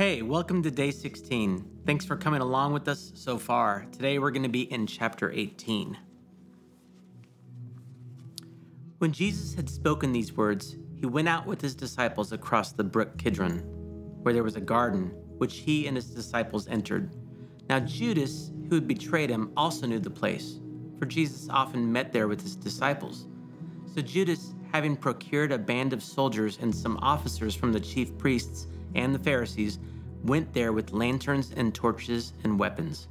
Hey, welcome to day 16. Thanks for coming along with us so far. Today we're going to be in chapter 18. When Jesus had spoken these words, he went out with his disciples across the brook Kidron, where there was a garden, which he and his disciples entered. Now Judas, who had betrayed him, also knew the place, for Jesus often met there with his disciples. So Judas, having procured a band of soldiers and some officers from the chief priests and the Pharisees, went there with lanterns and torches and weapons.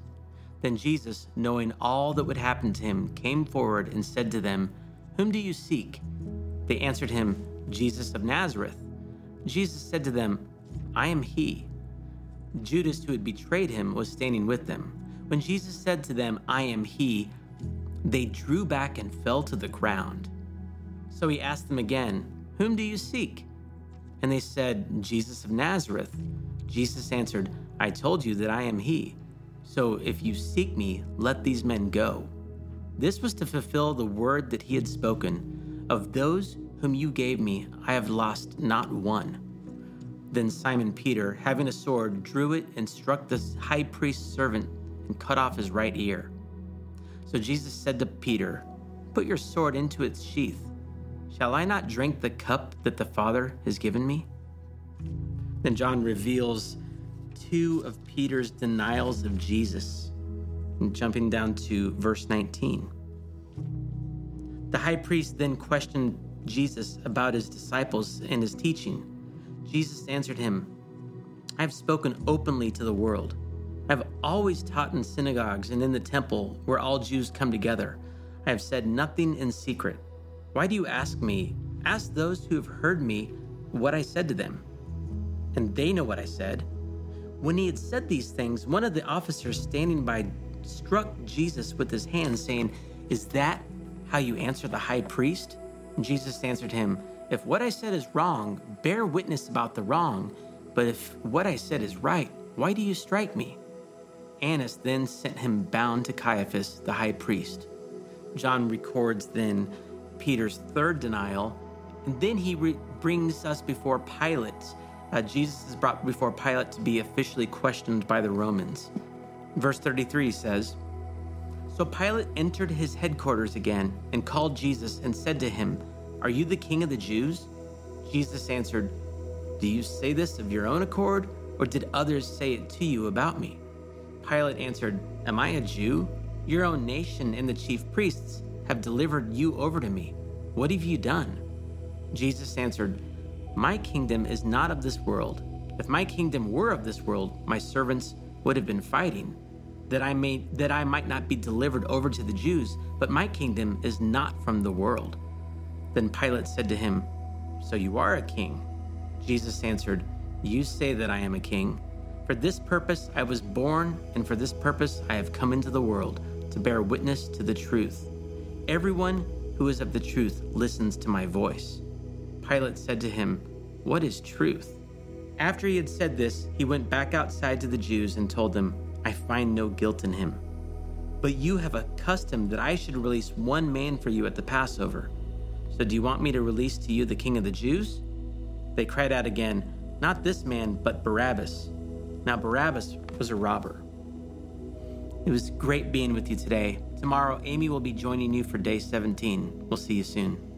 Then Jesus, knowing all that would happen to him, came forward and said to them, Whom do you seek? They answered him, Jesus of Nazareth. Jesus said to them, I am he. Judas, who had betrayed him, was standing with them. When Jesus said to them, I am he, they drew back and fell to the ground. So he asked them again, Whom do you seek? And they said, Jesus of Nazareth. Jesus answered, I told you that I am he. So if you seek me, let these men go. This was to fulfill the word that he had spoken Of those whom you gave me, I have lost not one. Then Simon Peter, having a sword, drew it and struck the high priest's servant and cut off his right ear. So Jesus said to Peter, Put your sword into its sheath. Shall I not drink the cup that the Father has given me? Then John reveals two of Peter's denials of Jesus. And jumping down to verse 19. The high priest then questioned Jesus about his disciples and his teaching. Jesus answered him, I have spoken openly to the world. I have always taught in synagogues and in the temple where all Jews come together. I have said nothing in secret. Why do you ask me? Ask those who have heard me what I said to them and they know what I said. When he had said these things, one of the officers standing by struck Jesus with his hand, saying, Is that how you answer the high priest? And Jesus answered him, If what I said is wrong, bear witness about the wrong. But if what I said is right, why do you strike me? Annas then sent him bound to Caiaphas, the high priest. John records then Peter's third denial, and then he re- brings us before Pilate uh, Jesus is brought before Pilate to be officially questioned by the Romans. Verse 33 says So Pilate entered his headquarters again and called Jesus and said to him, Are you the king of the Jews? Jesus answered, Do you say this of your own accord, or did others say it to you about me? Pilate answered, Am I a Jew? Your own nation and the chief priests have delivered you over to me. What have you done? Jesus answered, my kingdom is not of this world. If my kingdom were of this world, my servants would have been fighting, that I may that I might not be delivered over to the Jews, but my kingdom is not from the world. Then Pilate said to him, So you are a king? Jesus answered, You say that I am a king. For this purpose I was born, and for this purpose I have come into the world, to bear witness to the truth. Everyone who is of the truth listens to my voice. Pilate said to him, What is truth? After he had said this, he went back outside to the Jews and told them, I find no guilt in him. But you have a custom that I should release one man for you at the Passover. So do you want me to release to you the king of the Jews? They cried out again, Not this man, but Barabbas. Now Barabbas was a robber. It was great being with you today. Tomorrow, Amy will be joining you for day 17. We'll see you soon.